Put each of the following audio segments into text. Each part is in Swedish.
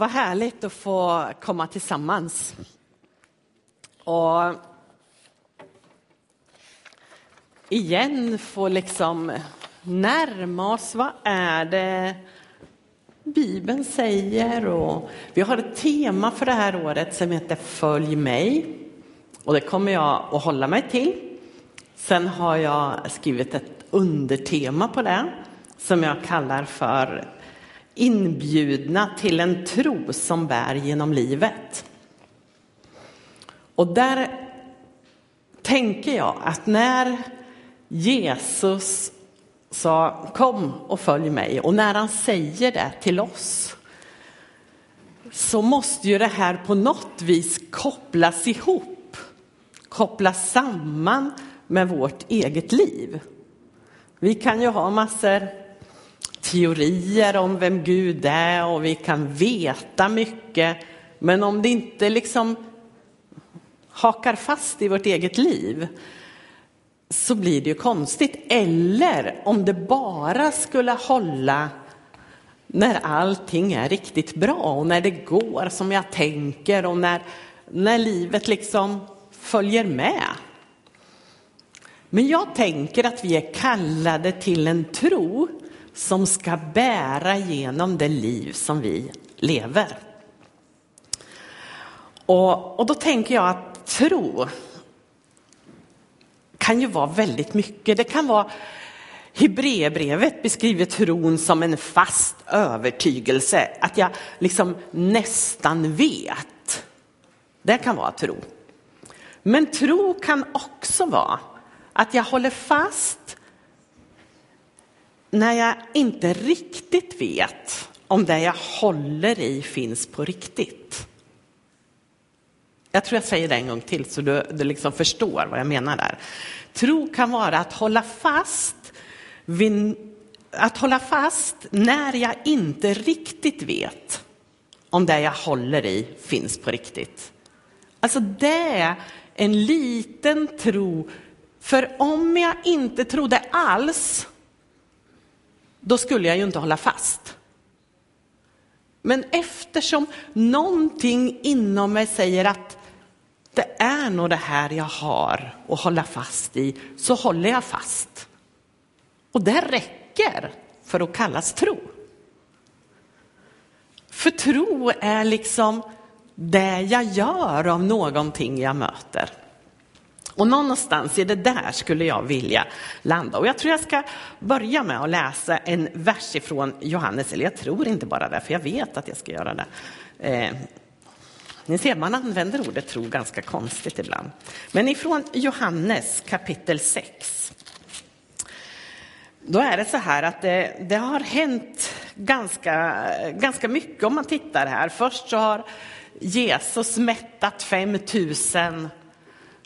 Vad härligt att få komma tillsammans. Och igen få liksom närma oss vad är det Bibeln säger. Och vi har ett tema för det här året som heter Följ mig. Och det kommer jag att hålla mig till. Sen har jag skrivit ett undertema på det som jag kallar för inbjudna till en tro som bär genom livet. Och där tänker jag att när Jesus sa kom och följ mig och när han säger det till oss så måste ju det här på något vis kopplas ihop, kopplas samman med vårt eget liv. Vi kan ju ha massor teorier om vem Gud är och vi kan veta mycket. Men om det inte liksom hakar fast i vårt eget liv så blir det ju konstigt. Eller om det bara skulle hålla när allting är riktigt bra och när det går som jag tänker och när, när livet liksom följer med. Men jag tänker att vi är kallade till en tro som ska bära genom det liv som vi lever. Och, och då tänker jag att tro kan ju vara väldigt mycket. Det kan vara Hebreerbrevet beskriver tron som en fast övertygelse, att jag liksom nästan vet. Det kan vara tro. Men tro kan också vara att jag håller fast när jag inte riktigt vet om det jag håller i finns på riktigt. Jag tror jag säger det en gång till så du, du liksom förstår vad jag menar där. Tro kan vara att hålla fast vid, att hålla fast när jag inte riktigt vet om det jag håller i finns på riktigt. Alltså det är en liten tro, för om jag inte trodde alls då skulle jag ju inte hålla fast. Men eftersom någonting inom mig säger att det är nog det här jag har att hålla fast i, så håller jag fast. Och det räcker för att kallas tro. För tro är liksom det jag gör av någonting jag möter. Och någonstans i det där skulle jag vilja landa. Och jag tror jag ska börja med att läsa en vers ifrån Johannes, eller jag tror inte bara det, för jag vet att jag ska göra det. Eh, ni ser, man använder ordet tro ganska konstigt ibland. Men ifrån Johannes kapitel 6. Då är det så här att det, det har hänt ganska, ganska mycket om man tittar här. Först så har Jesus mättat 5000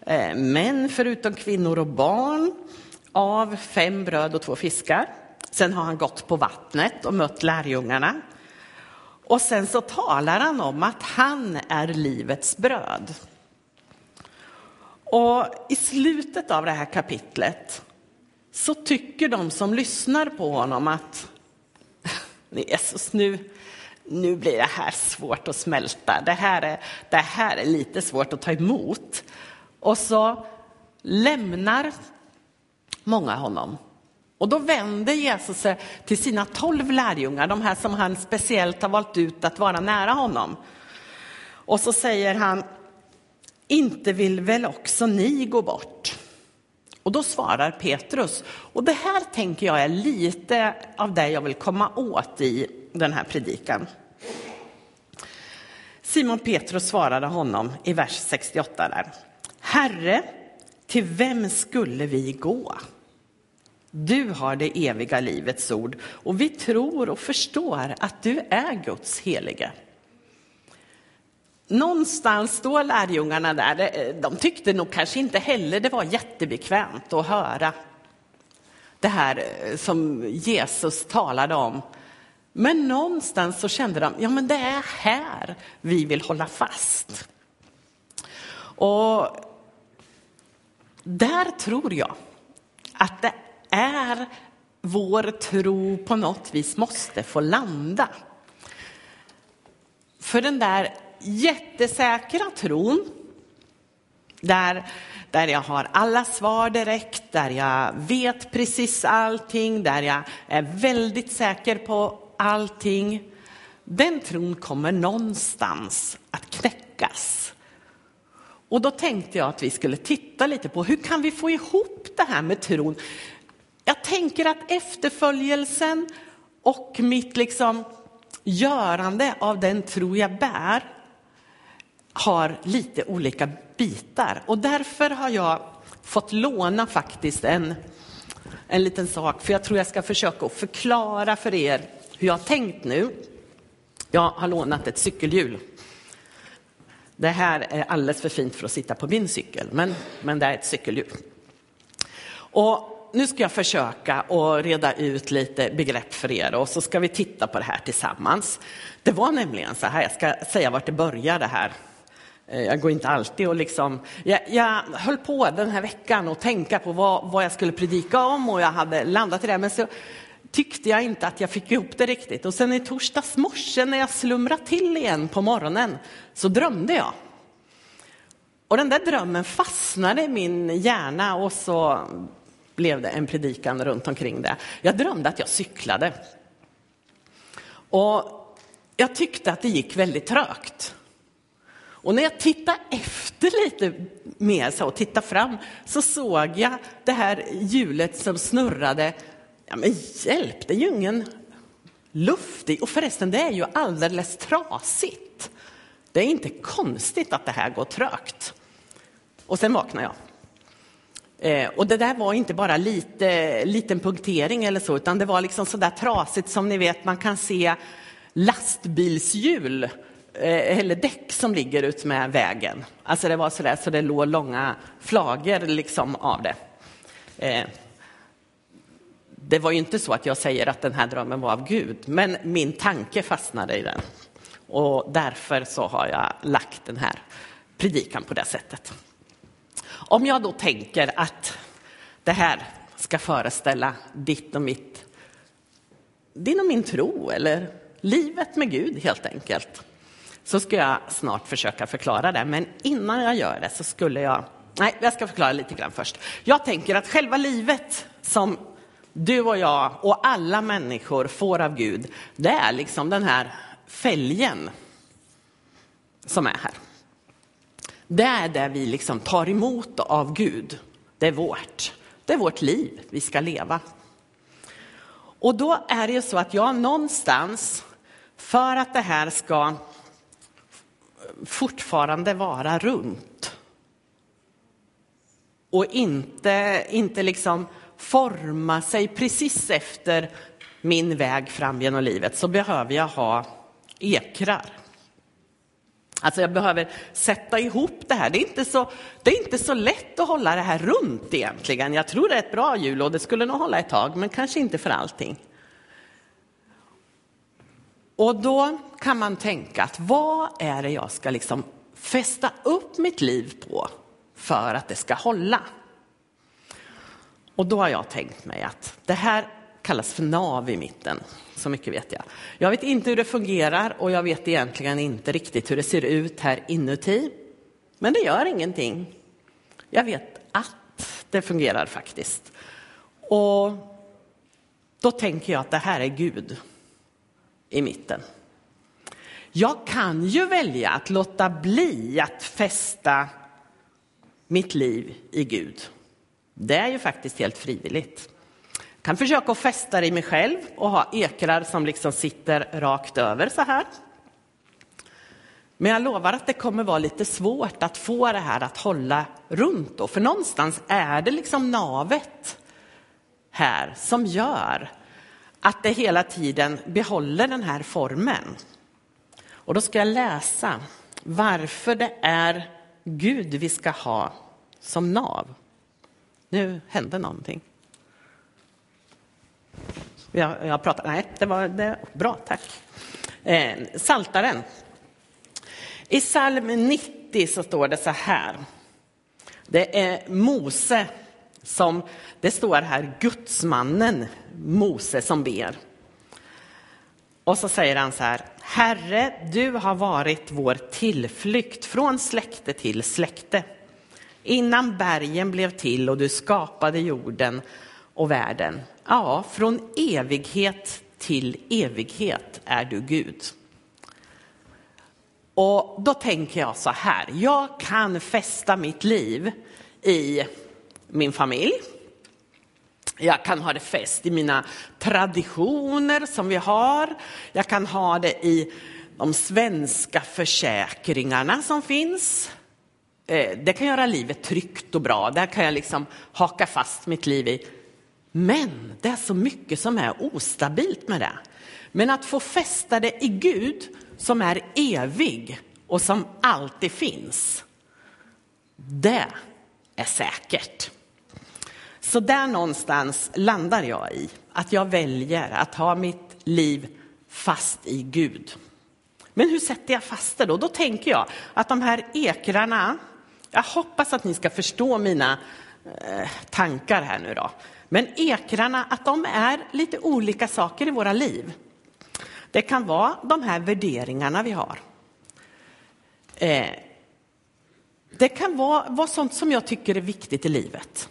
Eh, män förutom kvinnor och barn av fem bröd och två fiskar. Sen har han gått på vattnet och mött lärjungarna. Och sen så talar han om att han är livets bröd. Och i slutet av det här kapitlet så tycker de som lyssnar på honom att Jesus, nu, nu blir det här svårt att smälta. Det här, är, det här är lite svårt att ta emot. Och så lämnar många honom. Och då vänder Jesus sig till sina tolv lärjungar, de här som han speciellt har valt ut att vara nära honom. Och så säger han, inte vill väl också ni gå bort? Och då svarar Petrus, och det här tänker jag är lite av det jag vill komma åt i den här predikan. Simon Petrus svarade honom i vers 68 där. Herre, till vem skulle vi gå? Du har det eviga livets ord och vi tror och förstår att du är Guds helige. Någonstans står lärjungarna där, eh, de tyckte nog kanske inte heller det var jättebekvämt att höra det här eh, som Jesus talade om. Men någonstans så kände de, ja men det är här vi vill hålla fast. Och där tror jag att det är vår tro på något vis måste få landa. För den där jättesäkra tron, där, där jag har alla svar direkt, där jag vet precis allting, där jag är väldigt säker på allting. Den tron kommer någonstans att knäckas. Och då tänkte jag att vi skulle titta lite på hur kan vi få ihop det här med tron? Jag tänker att efterföljelsen och mitt liksom görande av den tro jag bär har lite olika bitar. Och därför har jag fått låna faktiskt en, en liten sak, för jag tror jag ska försöka förklara för er hur jag har tänkt nu. Jag har lånat ett cykelhjul. Det här är alldeles för fint för att sitta på min cykel, men, men det är ett cykelhjul. Och nu ska jag försöka att reda ut lite begrepp för er och så ska vi titta på det här tillsammans. Det var nämligen så här, jag ska säga vart det började här. Eh, jag går inte alltid och liksom, jag, jag höll på den här veckan och tänka på vad, vad jag skulle predika om och jag hade landat i det, men så tyckte jag inte att jag fick ihop det riktigt. Och sen i torsdags morse när jag slumrade till igen på morgonen så drömde jag. Och den där drömmen fastnade i min hjärna och så blev det en predikan runt omkring det. Jag drömde att jag cyklade. Och jag tyckte att det gick väldigt trögt. Och när jag tittade efter lite mer så, och tittade fram så såg jag det här hjulet som snurrade. Ja men hjälp, det är ju ingen luft i. Och förresten, det är ju alldeles trasigt. Det är inte konstigt att det här går trögt. Och sen vaknade jag. Eh, och det där var inte bara lite, liten punktering eller så, utan det var liksom så där trasigt som ni vet, man kan se lastbilshjul eh, eller däck som ligger ut med vägen. Alltså det var så där så det låg långa flagor liksom av det. Eh, det var ju inte så att jag säger att den här drömmen var av Gud, men min tanke fastnade i den. Och därför så har jag lagt den här predikan på det sättet. Om jag då tänker att det här ska föreställa ditt och mitt, din och min tro eller livet med Gud helt enkelt, så ska jag snart försöka förklara det. Men innan jag gör det så skulle jag, nej, jag ska förklara lite grann först. Jag tänker att själva livet som du och jag och alla människor får av Gud, det är liksom den här fälgen som är här. Det är det vi liksom tar emot av Gud. Det är vårt. Det är vårt liv vi ska leva. Och då är det ju så att jag någonstans, för att det här ska fortfarande vara runt och inte, inte liksom forma sig precis efter min väg fram genom livet så behöver jag ha ekrar. Alltså jag behöver sätta ihop det här. Det är, inte så, det är inte så lätt att hålla det här runt egentligen. Jag tror det är ett bra hjul och det skulle nog hålla ett tag, men kanske inte för allting. Och då kan man tänka att vad är det jag ska liksom fästa upp mitt liv på för att det ska hålla? Och då har jag tänkt mig att det här kallas för nav i mitten. Så mycket vet jag. Jag vet inte hur det fungerar och jag vet egentligen inte riktigt hur det ser ut här inuti. Men det gör ingenting. Jag vet att det fungerar faktiskt. Och då tänker jag att det här är Gud i mitten. Jag kan ju välja att låta bli att fästa mitt liv i Gud. Det är ju faktiskt helt frivilligt Jag kan försöka att fästa det i mig själv och ha ekrar som liksom sitter rakt över så här. Men jag lovar att det kommer vara lite svårt att få det här att hålla runt då, för någonstans är det liksom navet här som gör att det hela tiden behåller den här formen. Och då ska jag läsa varför det är Gud vi ska ha som nav. Nu hände någonting. Jag, jag pratar, nej, det var det, bra, tack. Eh, saltaren. I psalm 90 så står det så här. Det är Mose som, det står här Gudsmannen Mose som ber. Och så säger han så här, Herre, du har varit vår tillflykt från släkte till släkte. Innan bergen blev till och du skapade jorden och världen. Ja, från evighet till evighet är du Gud. Och då tänker jag så här, jag kan fästa mitt liv i min familj. Jag kan ha det fäst i mina traditioner som vi har. Jag kan ha det i de svenska försäkringarna som finns. Eh, det kan göra livet tryggt och bra. Där kan jag liksom haka fast mitt liv i. Men det är så mycket som är ostabilt med det. Men att få fästa det i Gud som är evig och som alltid finns. Det är säkert. Så där någonstans landar jag i att jag väljer att ha mitt liv fast i Gud. Men hur sätter jag fast det då? Då tänker jag att de här ekrarna, jag hoppas att ni ska förstå mina eh, tankar här nu då. Men ekrarna, att de är lite olika saker i våra liv. Det kan vara de här värderingarna vi har. Eh, det kan vara, vara sånt som jag tycker är viktigt i livet.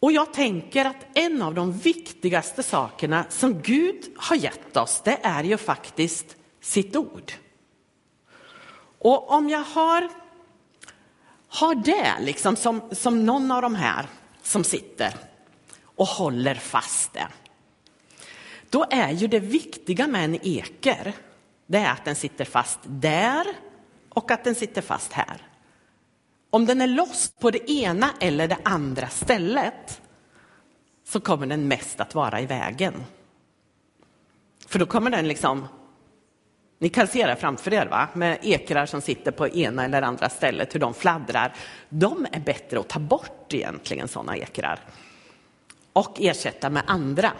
Och jag tänker att en av de viktigaste sakerna som Gud har gett oss, det är ju faktiskt sitt ord. Och om jag har, har det liksom som, som någon av de här som sitter och håller fast det, då är ju det viktiga med en eker, det är att den sitter fast där och att den sitter fast här. Om den är loss på det ena eller det andra stället så kommer den mest att vara i vägen. För då kommer den liksom, ni kan se det framför er va, med ekrar som sitter på ena eller andra stället, hur de fladdrar. De är bättre att ta bort egentligen sådana ekrar och ersätta med andra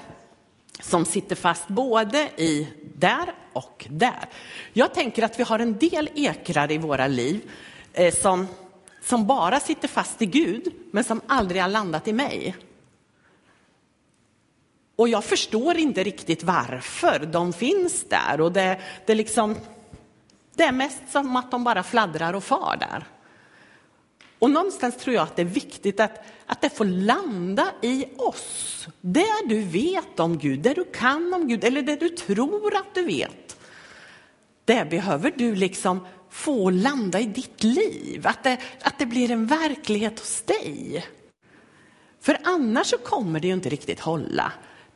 som sitter fast både i där och där. Jag tänker att vi har en del ekrar i våra liv eh, som som bara sitter fast i Gud, men som aldrig har landat i mig. Och jag förstår inte riktigt varför de finns där. Och det, det, liksom, det är mest som att de bara fladdrar och far där. Och någonstans tror jag att det är viktigt att, att det får landa i oss. Det du vet om Gud, det du kan om Gud, eller det du tror att du vet. Det behöver du liksom få landa i ditt liv, att det, att det blir en verklighet hos dig. För annars så kommer det ju inte riktigt hålla.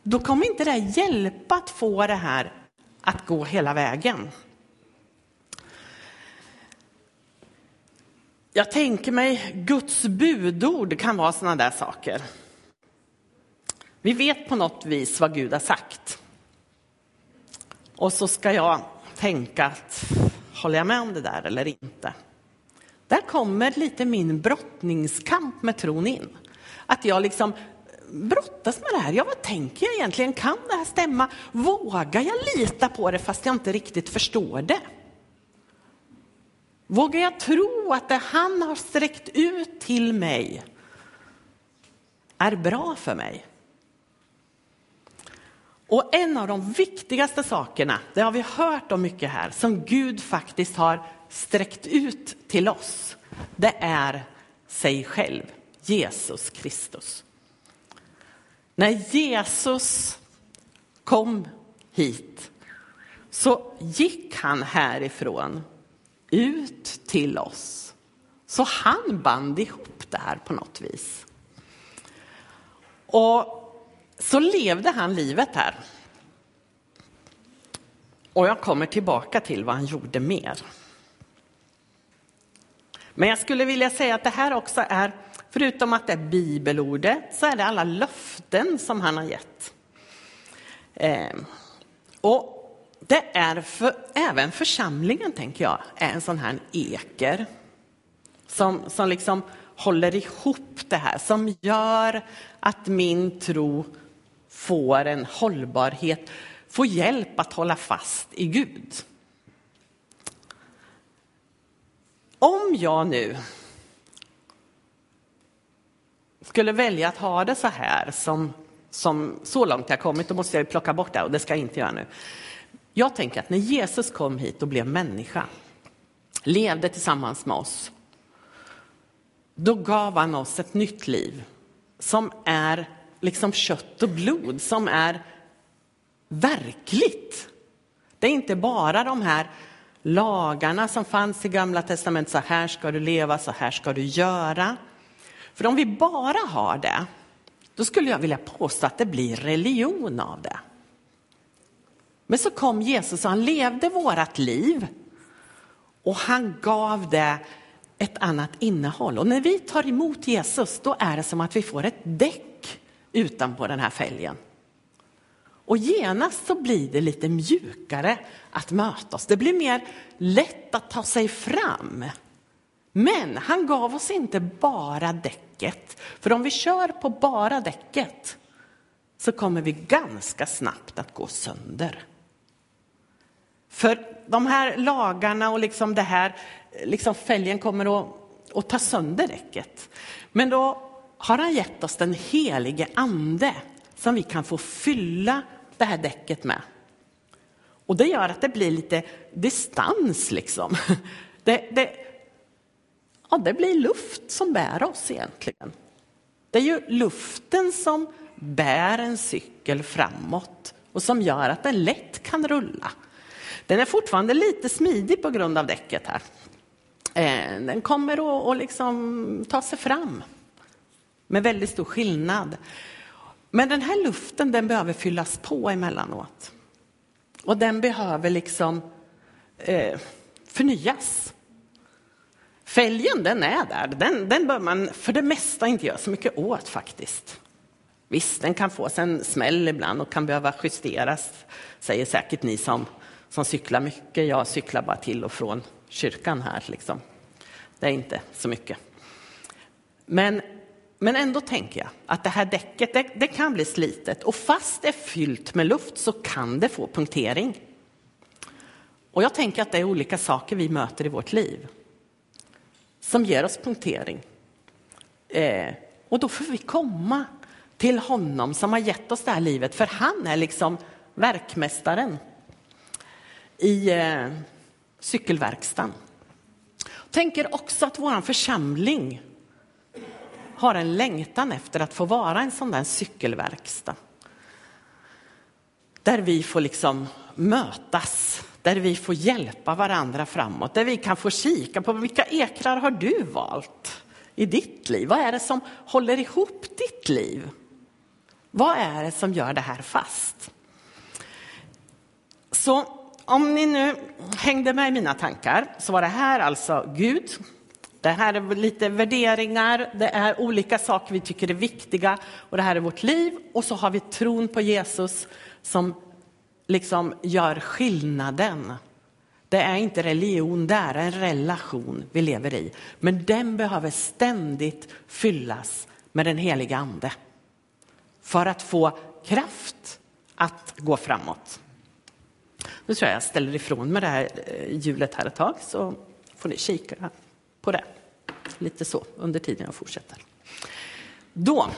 Då kommer inte det hjälpa att få det här att gå hela vägen. Jag tänker mig Guds budord kan vara sådana där saker. Vi vet på något vis vad Gud har sagt. Och så ska jag tänka att Håller jag med om det där eller inte? Där kommer lite min brottningskamp med tron in. Att jag liksom brottas med det här. Ja, vad tänker jag egentligen? Kan det här stämma? Vågar jag lita på det fast jag inte riktigt förstår det? Vågar jag tro att det han har sträckt ut till mig är bra för mig? Och en av de viktigaste sakerna, det har vi hört om mycket här, som Gud faktiskt har sträckt ut till oss, det är sig själv, Jesus Kristus. När Jesus kom hit så gick han härifrån ut till oss. Så han band ihop det här på något vis. Och så levde han livet här. Och jag kommer tillbaka till vad han gjorde mer. Men jag skulle vilja säga att det här också är, förutom att det är bibelordet, så är det alla löften som han har gett. Eh, och det är för, även församlingen, tänker jag, är en sån här eker. Som, som liksom håller ihop det här, som gör att min tro får en hållbarhet, får hjälp att hålla fast i Gud. Om jag nu skulle välja att ha det så här som, som så långt jag kommit, då måste jag plocka bort det och det ska jag inte göra nu. Jag tänker att när Jesus kom hit och blev människa, levde tillsammans med oss, då gav han oss ett nytt liv som är liksom kött och blod, som är verkligt. Det är inte bara de här lagarna som fanns i Gamla testamentet, så här ska du leva, så här ska du göra. För om vi bara har det, då skulle jag vilja påstå att det blir religion av det. Men så kom Jesus och han levde vårat liv och han gav det ett annat innehåll. Och när vi tar emot Jesus, då är det som att vi får ett däck utanpå den här fälgen. Och genast så blir det lite mjukare att möta oss. Det blir mer lätt att ta sig fram. Men han gav oss inte bara däcket. För om vi kör på bara däcket så kommer vi ganska snabbt att gå sönder. För de här lagarna och liksom det här, liksom fälgen kommer att, att ta sönder däcket. Men då har han gett oss den helige ande som vi kan få fylla det här däcket med. Och det gör att det blir lite distans liksom. Det, det, ja, det blir luft som bär oss egentligen. Det är ju luften som bär en cykel framåt och som gör att den lätt kan rulla. Den är fortfarande lite smidig på grund av däcket här. Eh, den kommer att liksom ta sig fram med väldigt stor skillnad. Men den här luften den behöver fyllas på emellanåt. Och den behöver liksom eh, förnyas. Fälgen den är där, den, den bör man för det mesta inte göra så mycket åt faktiskt. Visst, den kan få sig en smäll ibland och kan behöva justeras, säger säkert ni som, som cyklar mycket. Jag cyklar bara till och från kyrkan här. Liksom. Det är inte så mycket. Men men ändå tänker jag att det här däcket det, det, kan bli slitet och fast det är fyllt med luft så kan det få punktering. Och jag tänker att det är olika saker vi möter i vårt liv som ger oss punktering. Eh, och då får vi komma till honom som har gett oss det här livet, för han är liksom verkmästaren i eh, cykelverkstaden. Tänker också att vår församling har en längtan efter att få vara en sån där cykelverkstad. Där vi får liksom mötas, där vi får hjälpa varandra framåt, där vi kan få kika på vilka ekrar har du valt i ditt liv? Vad är det som håller ihop ditt liv? Vad är det som gör det här fast? Så om ni nu hängde med i mina tankar så var det här alltså Gud det här är lite värderingar, det är olika saker vi tycker är viktiga och det här är vårt liv. Och så har vi tron på Jesus som liksom gör skillnaden. Det är inte religion, det är en relation vi lever i. Men den behöver ständigt fyllas med den heliga ande. För att få kraft att gå framåt. Nu tror jag jag ställer ifrån mig det här eh, hjulet här ett tag så får ni kika på det. Lite så under tiden jag fortsätter. Då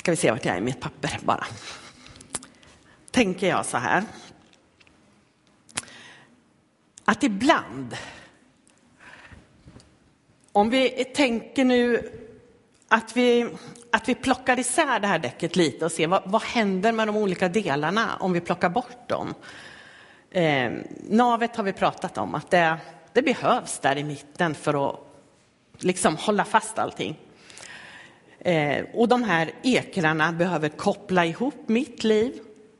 ska vi se vart jag är i mitt papper bara. Tänker jag så här. Att ibland, om vi tänker nu att vi, att vi plockar isär det här däcket lite och ser vad, vad händer med de olika delarna om vi plockar bort dem. Eh, navet har vi pratat om, att det, det behövs där i mitten för att liksom hålla fast allting. Eh, och de här ekrarna behöver koppla ihop mitt liv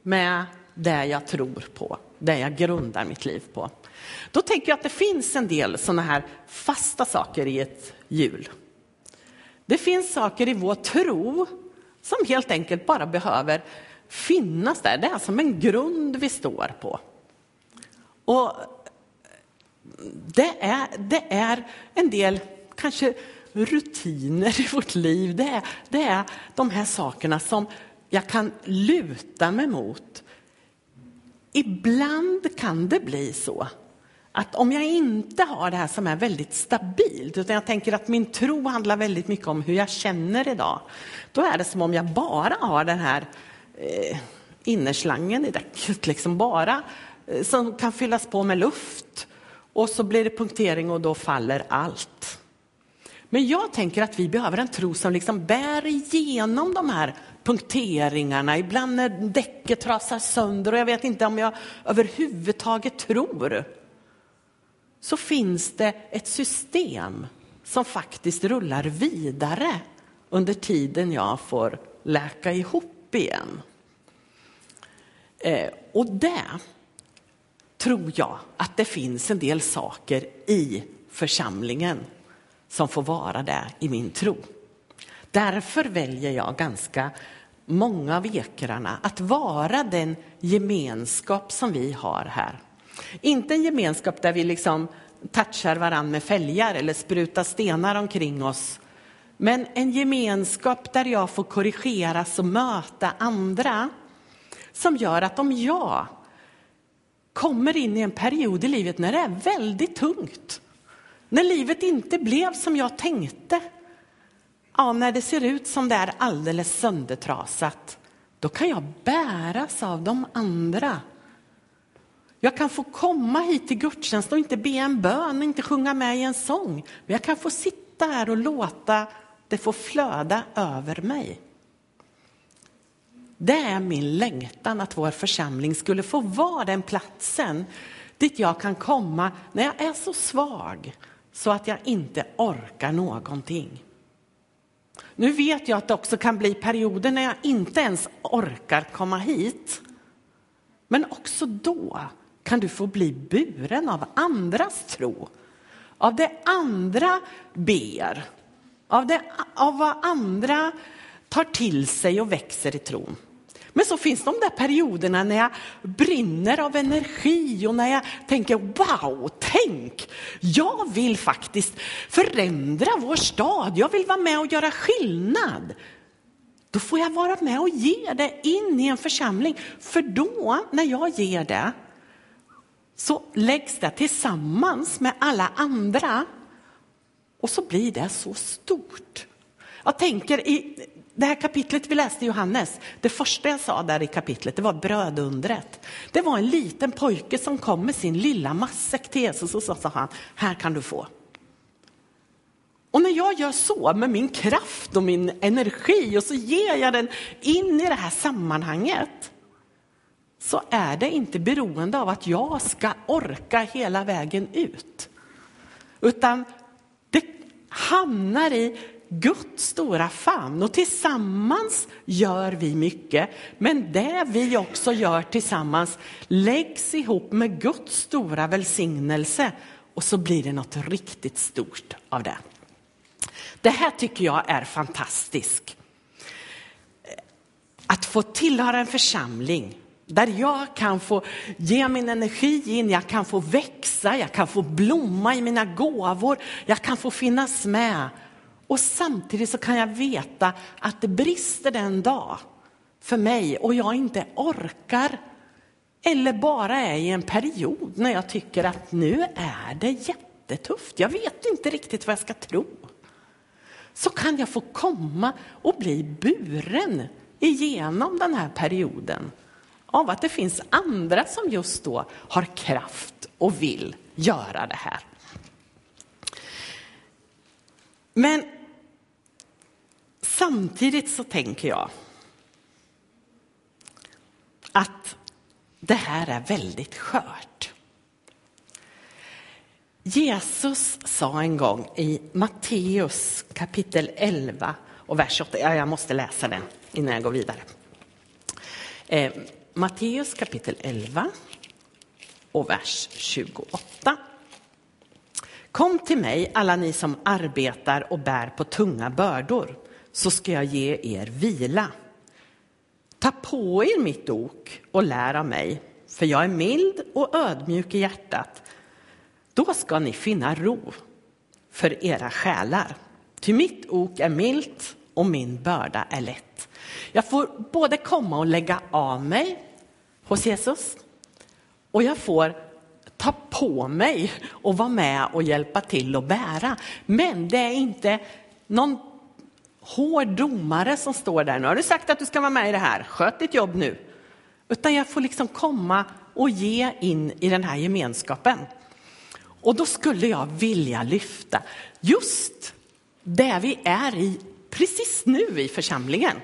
med det jag tror på, det jag grundar mitt liv på. Då tänker jag att det finns en del sådana här fasta saker i ett hjul. Det finns saker i vår tro som helt enkelt bara behöver finnas där. Det är som en grund vi står på. Och det är, det är en del kanske rutiner i vårt liv. Det är, det är de här sakerna som jag kan luta mig mot. Ibland kan det bli så att om jag inte har det här som är väldigt stabilt, utan jag tänker att min tro handlar väldigt mycket om hur jag känner idag, då är det som om jag bara har den här eh, innerslangen i däcket, liksom bara eh, som kan fyllas på med luft och så blir det punktering och då faller allt. Men jag tänker att vi behöver en tro som liksom bär igenom de här punkteringarna, ibland när däcket trasar sönder och jag vet inte om jag överhuvudtaget tror. Så finns det ett system som faktiskt rullar vidare under tiden jag får läka ihop igen. Eh, och det tror jag att det finns en del saker i församlingen som får vara det i min tro. Därför väljer jag ganska många av ekrarna att vara den gemenskap som vi har här. Inte en gemenskap där vi liksom touchar varann med fälgar eller sprutar stenar omkring oss. Men en gemenskap där jag får korrigeras och möta andra som gör att om jag kommer in i en period i livet när det är väldigt tungt, när livet inte blev som jag tänkte, ja, när det ser ut som det är alldeles söndertrasat, då kan jag bäras av de andra. Jag kan få komma hit till gudstjänst och inte be en bön och inte sjunga med i en sång. Men jag kan få sitta här och låta det få flöda över mig. Det är min längtan att vår församling skulle få vara den platsen dit jag kan komma när jag är så svag så att jag inte orkar någonting. Nu vet jag att det också kan bli perioder när jag inte ens orkar komma hit. Men också då kan du få bli buren av andras tro, av det andra ber, av, det, av vad andra tar till sig och växer i tron. Men så finns de där perioderna när jag brinner av energi och när jag tänker wow, tänk, jag vill faktiskt förändra vår stad, jag vill vara med och göra skillnad. Då får jag vara med och ge det in i en församling, för då när jag ger det så läggs det tillsammans med alla andra och så blir det så stort. Jag tänker i det här kapitlet vi läste i Johannes, det första jag sa där i kapitlet, det var brödundret. Det var en liten pojke som kom med sin lilla matsäck till Jesus och så sa han, här kan du få. Och när jag gör så med min kraft och min energi och så ger jag den in i det här sammanhanget så är det inte beroende av att jag ska orka hela vägen ut. Utan det hamnar i Guds stora famn och tillsammans gör vi mycket. Men det vi också gör tillsammans läggs ihop med Guds stora välsignelse och så blir det något riktigt stort av det. Det här tycker jag är fantastiskt. Att få tillhöra en församling där jag kan få ge min energi in, jag kan få växa, jag kan få blomma i mina gåvor, jag kan få finnas med och samtidigt så kan jag veta att det brister den dag för mig och jag inte orkar eller bara är i en period när jag tycker att nu är det jättetufft. Jag vet inte riktigt vad jag ska tro. Så kan jag få komma och bli buren igenom den här perioden av att det finns andra som just då har kraft och vill göra det här. Men Samtidigt så tänker jag att det här är väldigt skört. Jesus sa en gång i Matteus kapitel 11 och vers 8, ja, jag måste läsa den innan jag går vidare. Eh, Matteus kapitel 11 och vers 28. Kom till mig alla ni som arbetar och bär på tunga bördor så ska jag ge er vila. Ta på er mitt ok och lär av mig, för jag är mild och ödmjuk i hjärtat. Då ska ni finna ro för era själar. Ty mitt ok är milt och min börda är lätt. Jag får både komma och lägga av mig hos Jesus och jag får ta på mig och vara med och hjälpa till att bära. Men det är inte någon hård domare som står där. Nu har du sagt att du ska vara med i det här, sköt ditt jobb nu. Utan jag får liksom komma och ge in i den här gemenskapen. Och då skulle jag vilja lyfta just det vi är i precis nu i församlingen.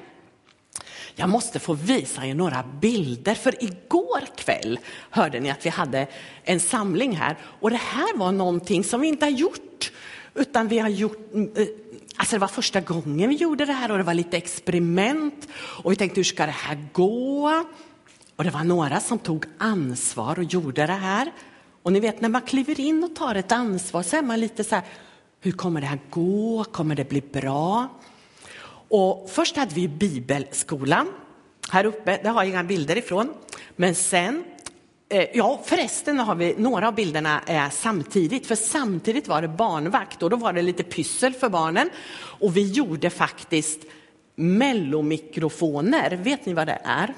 Jag måste få visa er några bilder, för igår kväll hörde ni att vi hade en samling här och det här var någonting som vi inte har gjort, utan vi har gjort eh, Alltså det var första gången vi gjorde det här och det var lite experiment och vi tänkte hur ska det här gå? Och det var några som tog ansvar och gjorde det här. Och ni vet när man kliver in och tar ett ansvar så är man lite så här, hur kommer det här gå? Kommer det bli bra? Och först hade vi bibelskolan här uppe, det har jag inga bilder ifrån. Men sen, Eh, ja förresten har vi några av bilderna är samtidigt, för samtidigt var det barnvakt och då var det lite pyssel för barnen. Och vi gjorde faktiskt mellomikrofoner, vet ni vad det är?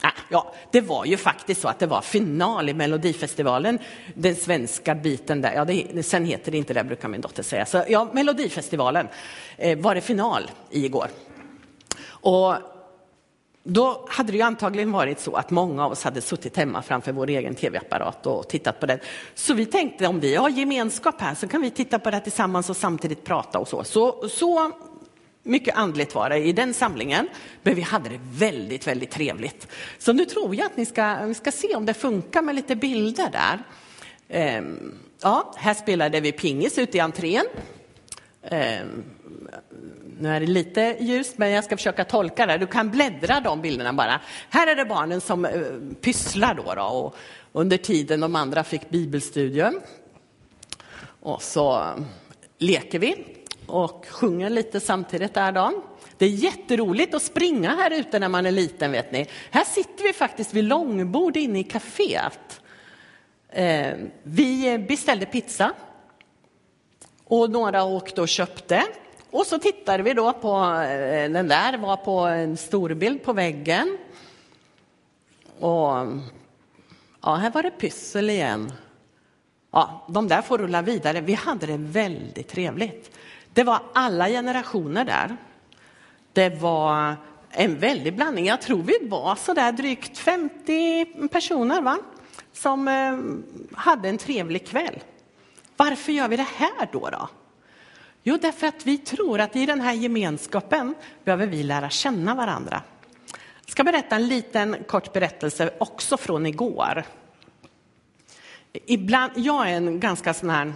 Ah, ja, det var ju faktiskt så att det var final i Melodifestivalen, den svenska biten där. Ja, det, sen heter det inte det, brukar min dotter säga. Så ja, Melodifestivalen eh, var det final i igår. Och då hade det ju antagligen varit så att många av oss hade suttit hemma framför vår egen tv-apparat och tittat på den. Så vi tänkte om vi har gemenskap här så kan vi titta på det tillsammans och samtidigt prata och så. Så, så mycket andligt var det i den samlingen, men vi hade det väldigt, väldigt trevligt. Så nu tror jag att ni ska, vi ska se om det funkar med lite bilder där. Ehm, ja, här spelade vi pingis ute i entrén. Ehm, nu är det lite ljust, men jag ska försöka tolka det. Du kan bläddra de bilderna bara. Här är det barnen som eh, pysslar då, då och under tiden de andra fick bibelstudium. Och så leker vi och sjunger lite samtidigt där då. Det är jätteroligt att springa här ute när man är liten vet ni. Här sitter vi faktiskt vid långbord inne i kaféet. Eh, vi beställde pizza och några åkte och köpte. Och så tittade vi då på eh, den där, var på en storbild på väggen. Och ja, här var det pyssel igen. Ja, de där får rulla vidare. Vi hade det väldigt trevligt. Det var alla generationer där. Det var en väldig blandning. Jag tror vi var så där drygt 50 personer va? som eh, hade en trevlig kväll. Varför gör vi det här då? då? Jo, därför att vi tror att i den här gemenskapen behöver vi lära känna varandra. Jag ska berätta en liten kort berättelse också från igår. Ibland, jag är en ganska sån här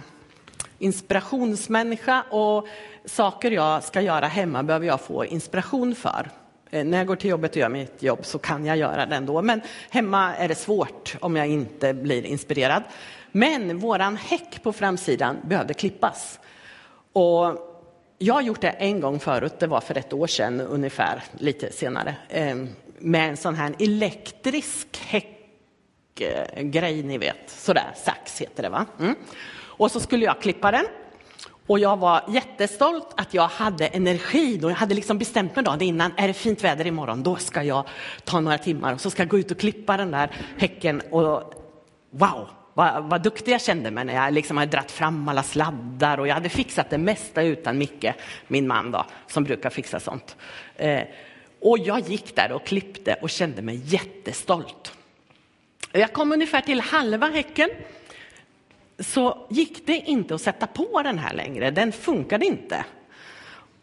inspirationsmänniska och saker jag ska göra hemma behöver jag få inspiration för. Eh, när jag går till jobbet och gör mitt jobb så kan jag göra det ändå, men hemma är det svårt om jag inte blir inspirerad. Men våran häck på framsidan behövde klippas. Och jag har gjort det en gång förut, det var för ett år sedan ungefär, lite senare, ehm, med en sån här elektrisk häckgrej, ni vet, sådär, sax heter det va? Mm. Och så skulle jag klippa den. Och jag var jättestolt att jag hade energi. Då jag hade liksom bestämt mig dagen innan, är det fint väder imorgon, då ska jag ta några timmar och så ska jag gå ut och klippa den där häcken. Och wow, vad, vad duktig jag kände mig när jag liksom hade dratt fram alla sladdar och jag hade fixat det mesta utan Micke, min man då, som brukar fixa sånt. Eh, och jag gick där och klippte och kände mig jättestolt. Jag kom ungefär till halva häcken så gick det inte att sätta på den här längre. Den funkade inte.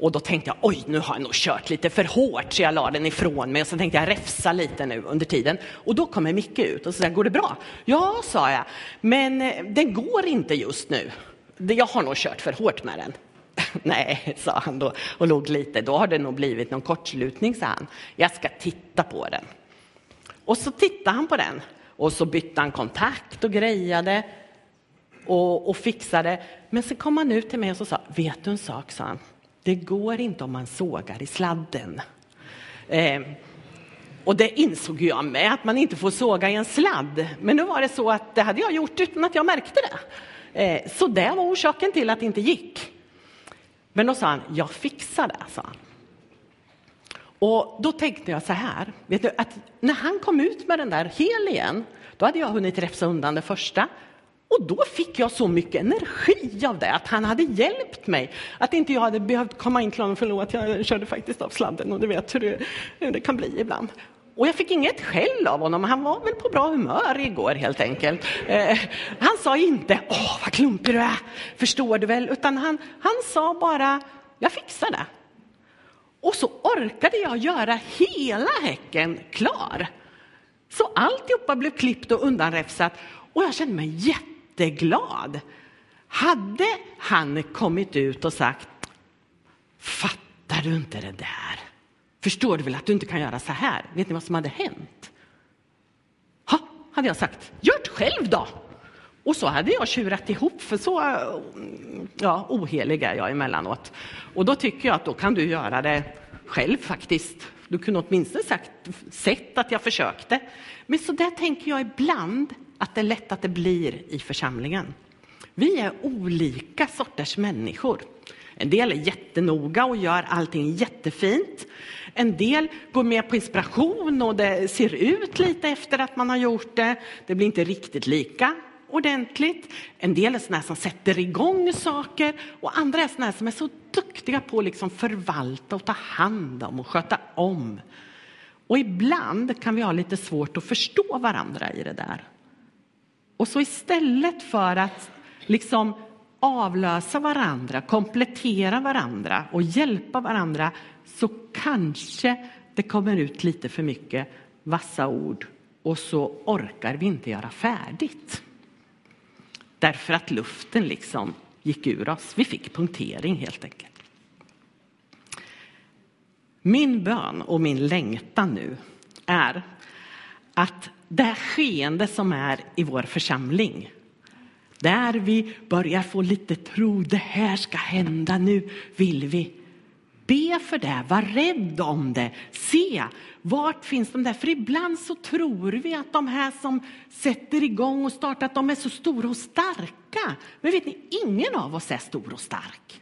Och då tänkte jag, oj, nu har jag nog kört lite för hårt, så jag la den ifrån mig. Och så tänkte jag räfsa lite nu under tiden. Och då kommer Micke ut och säger, går det bra? Ja, sa jag, men eh, den går inte just nu. Jag har nog kört för hårt med den. Nej, sa han då och log lite. Då har det nog blivit någon kortslutning, sa han. Jag ska titta på den. Och så tittade han på den och så bytte han kontakt och grejade och, och fixade. Men sen kom han ut till mig och så sa, vet du en sak, sa han. Det går inte om man sågar i sladden. Eh, och det insåg jag med, att man inte får såga i en sladd. Men nu var det så att det hade jag gjort utan att jag märkte det. Eh, så det var orsaken till att det inte gick. Men då sa han, jag fixar det, sa han. Och då tänkte jag så här, vet du, att när han kom ut med den där hel igen, då hade jag hunnit räfsa undan det första. Och då fick jag så mycket energi av det, att han hade hjälpt mig. Att inte jag hade behövt komma in till honom, förlåt, jag körde faktiskt av sladden och du vet hur det, hur det kan bli ibland. Och jag fick inget skäll av honom, han var väl på bra humör igår helt enkelt. Eh, han sa inte, åh vad klumpig du är, förstår du väl, utan han, han sa bara, jag fixar det. Och så orkade jag göra hela häcken klar. Så alltihopa blev klippt och undanräfsat och jag kände mig jätteglad. Hade han kommit ut och sagt, fattar du inte det där? Förstår du väl att du inte kan göra så här? Vet ni vad som hade hänt? Ha, hade jag sagt, gör det själv då! Och så hade jag tjurat ihop, för så ja, ohelig är jag emellanåt. Och då tycker jag att då kan du göra det själv faktiskt. Du kunde åtminstone sagt, sett att jag försökte. Men så där tänker jag ibland att det är lätt att det blir i församlingen. Vi är olika sorters människor. En del är jättenoga och gör allting jättefint. En del går med på inspiration och det ser ut lite efter att man har gjort det. Det blir inte riktigt lika ordentligt. En del är sådana som sätter igång saker och andra är sådana som är så duktiga på att liksom förvalta och ta hand om och sköta om. Och ibland kan vi ha lite svårt att förstå varandra i det där. Och så istället för att liksom avlösa varandra, komplettera varandra och hjälpa varandra så kanske det kommer ut lite för mycket vassa ord och så orkar vi inte göra färdigt. Därför att luften liksom gick ur oss. Vi fick punktering helt enkelt. Min bön och min längtan nu är att det skeende som är i vår församling där vi börjar få lite tro, det här ska hända, nu vill vi. Be för det, var rädd om det, se vart finns de där? För ibland så tror vi att de här som sätter igång och startar, att de är så stora och starka. Men vet ni, ingen av oss är stor och stark.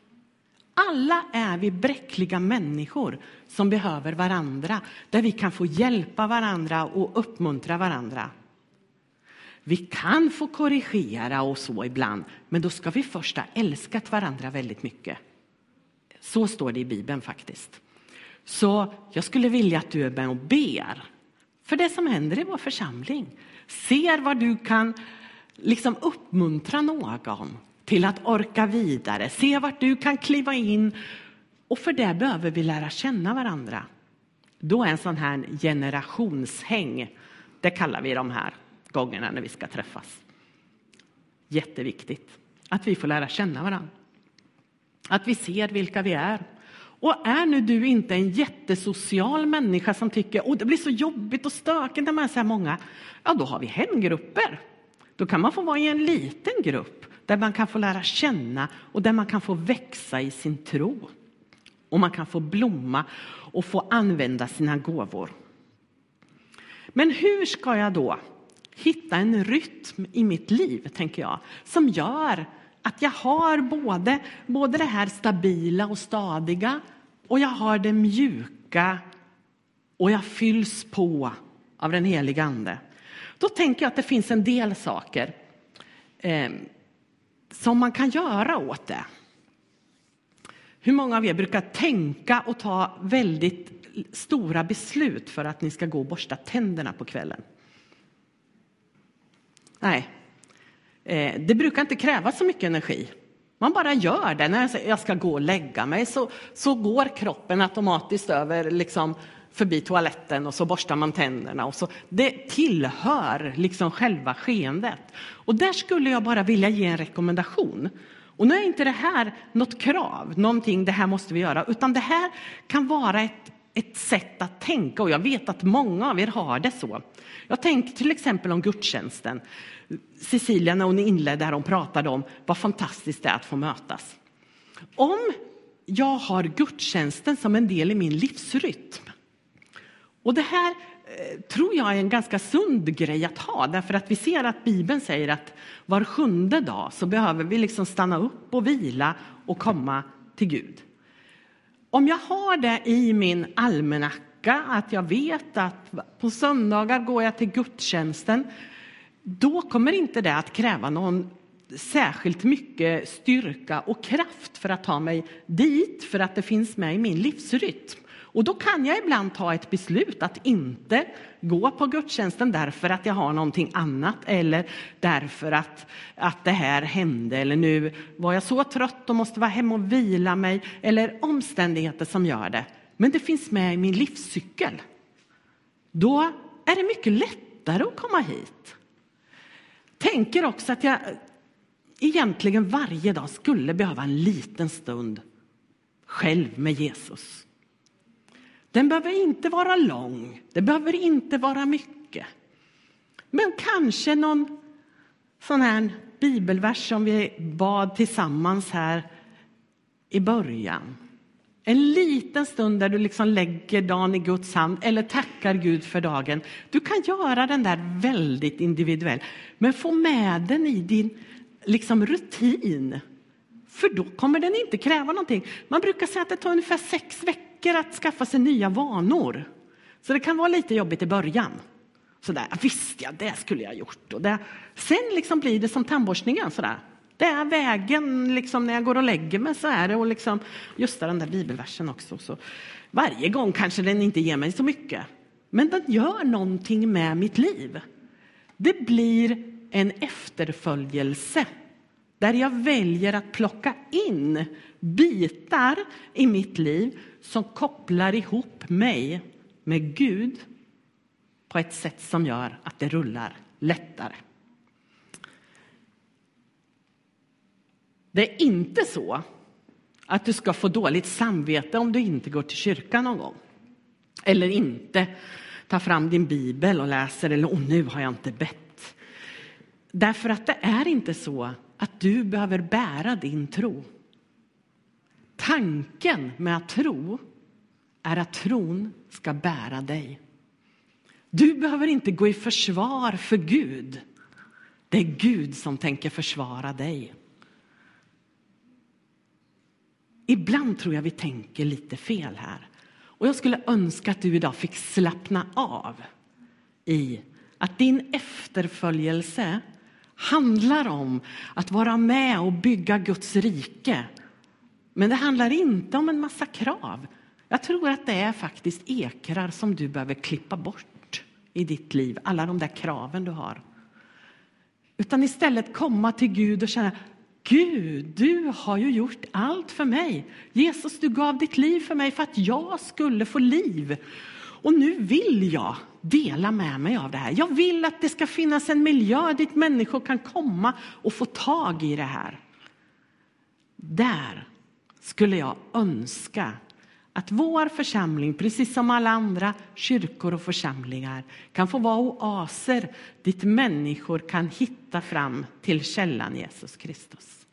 Alla är vi bräckliga människor som behöver varandra, där vi kan få hjälpa varandra och uppmuntra varandra. Vi kan få korrigera och så ibland, men då ska vi först ha älskat varandra väldigt mycket. Så står det i Bibeln faktiskt. Så jag skulle vilja att du är med och ber för det som händer i vår församling. Ser vad du kan liksom uppmuntra någon till att orka vidare. Se vart du kan kliva in. Och för det behöver vi lära känna varandra. Då är en sån här generationshäng, det kallar vi de här gångerna när vi ska träffas. Jätteviktigt att vi får lära känna varandra. Att vi ser vilka vi är. Och är nu du inte en jättesocial människa som tycker att det blir så jobbigt och stökigt när man är så här många, ja då har vi hemgrupper. Då kan man få vara i en liten grupp där man kan få lära känna och där man kan få växa i sin tro. Och man kan få blomma och få använda sina gåvor. Men hur ska jag då hitta en rytm i mitt liv, tänker jag, som gör att jag har både, både det här stabila och stadiga och jag har det mjuka och jag fylls på av den heliga Ande. Då tänker jag att det finns en del saker eh, som man kan göra åt det. Hur många av er brukar tänka och ta väldigt stora beslut för att ni ska gå och borsta tänderna på kvällen? Nej, eh, det brukar inte kräva så mycket energi. Man bara gör det. När jag ska gå och lägga mig så, så går kroppen automatiskt över liksom, förbi toaletten och så borstar man tänderna. Och så. Det tillhör liksom själva skeendet. Och där skulle jag bara vilja ge en rekommendation. Och nu är inte det här något krav, någonting det här måste vi göra, utan det här kan vara ett, ett sätt att tänka och jag vet att många av er har det så. Jag tänker till exempel om gudstjänsten. Cecilia, när hon inledde här, hon pratade om vad fantastiskt det är att få mötas. Om jag har gudstjänsten som en del i min livsrytm. Och det här eh, tror jag är en ganska sund grej att ha, därför att vi ser att Bibeln säger att var sjunde dag så behöver vi liksom stanna upp och vila och komma till Gud. Om jag har det i min almanacka att jag vet att på söndagar går jag till gudstjänsten, då kommer inte det att kräva någon särskilt mycket styrka och kraft för att ta mig dit, för att det finns med i min livsrytm. Och då kan jag ibland ta ett beslut att inte gå på gudstjänsten därför att jag har någonting annat eller därför att, att det här hände eller nu var jag så trött och måste vara hemma och vila mig eller omständigheter som gör det. Men det finns med i min livscykel. Då är det mycket lättare att komma hit. Tänker också att jag egentligen varje dag skulle behöva en liten stund själv med Jesus. Den behöver inte vara lång, det behöver inte vara mycket. Men kanske någon sån här bibelvers som vi bad tillsammans här i början. En liten stund där du liksom lägger dagen i Guds hand eller tackar Gud för dagen. Du kan göra den där väldigt individuell, men få med den i din liksom rutin. För då kommer den inte kräva någonting. Man brukar säga att det tar ungefär sex veckor räcker att skaffa sig nya vanor. Så det kan vara lite jobbigt i början. Sådär, visst ja, det skulle jag ha gjort. Och det, sen liksom blir det som tandborstningen. Sådär. Det är vägen liksom, när jag går och lägger mig. Så är det. Och liksom, just den där bibelversen också. Så varje gång kanske den inte ger mig så mycket. Men den gör någonting med mitt liv. Det blir en efterföljelse där jag väljer att plocka in bitar i mitt liv som kopplar ihop mig med Gud på ett sätt som gör att det rullar lättare. Det är inte så att du ska få dåligt samvete om du inte går till kyrkan någon gång. Eller inte tar fram din bibel och läser eller oh, nu har jag inte bett. Därför att det är inte så att du behöver bära din tro. Tanken med att tro är att tron ska bära dig. Du behöver inte gå i försvar för Gud. Det är Gud som tänker försvara dig. Ibland tror jag vi tänker lite fel här. Och jag skulle önska att du idag fick slappna av i att din efterföljelse handlar om att vara med och bygga Guds rike. Men det handlar inte om en massa krav. Jag tror att det är faktiskt ekrar som du behöver klippa bort i ditt liv, alla de där kraven du har. Utan istället komma till Gud och känna Gud, du har ju gjort allt för mig. Jesus, du gav ditt liv för mig för att jag skulle få liv. Och nu vill jag dela med mig av det här. Jag vill att det ska finnas en miljö dit människor kan komma och få tag i det här. Där skulle jag önska att vår församling, precis som alla andra kyrkor och församlingar, kan få vara oaser dit människor kan hitta fram till källan Jesus Kristus.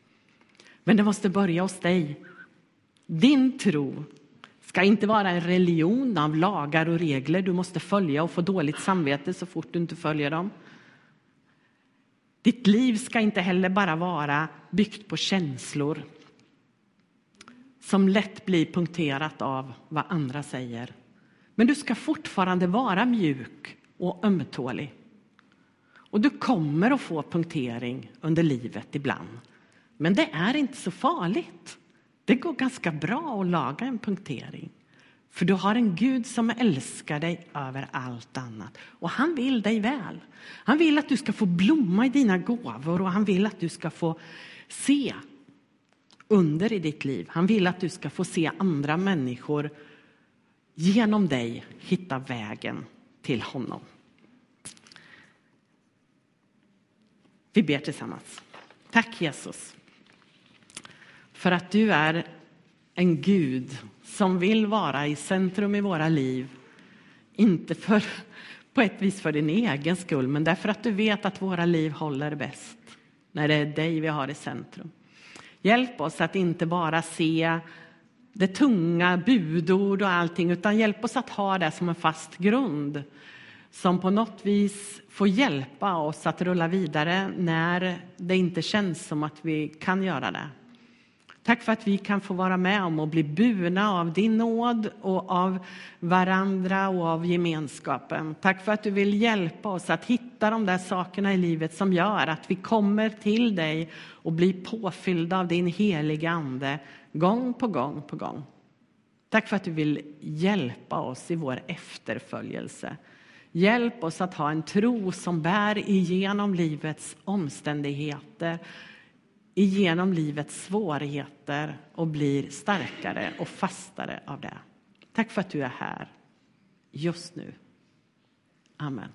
Men det måste börja hos dig. Din tro ska inte vara en religion av lagar och regler du måste följa och få dåligt samvete så fort du inte följer dem. Ditt liv ska inte heller bara vara byggt på känslor som lätt blir punkterat av vad andra säger. Men du ska fortfarande vara mjuk och ömtålig. Och du kommer att få punktering under livet ibland. Men det är inte så farligt. Det går ganska bra att laga en punktering. För du har en Gud som älskar dig över allt annat. Och han vill dig väl. Han vill att du ska få blomma i dina gåvor och han vill att du ska få se under i ditt liv. Han vill att du ska få se andra människor genom dig hitta vägen till honom. Vi ber tillsammans. Tack Jesus för att du är en Gud som vill vara i centrum i våra liv. Inte för, på ett vis för din egen skull, men därför att du vet att våra liv håller bäst när det är dig vi har i centrum. Hjälp oss att inte bara se det tunga, budord och allting, utan hjälp oss att ha det som en fast grund som på något vis får hjälpa oss att rulla vidare när det inte känns som att vi kan göra det. Tack för att vi kan få vara med om och bli burna av din nåd och av varandra och av gemenskapen. Tack för att du vill hjälpa oss att hitta de där sakerna i livet som gör att vi kommer till dig och blir påfyllda av din heliga Ande gång på gång på gång. Tack för att du vill hjälpa oss i vår efterföljelse. Hjälp oss att ha en tro som bär igenom livets omständigheter igenom livets svårigheter och blir starkare och fastare av det. Tack för att du är här just nu. Amen.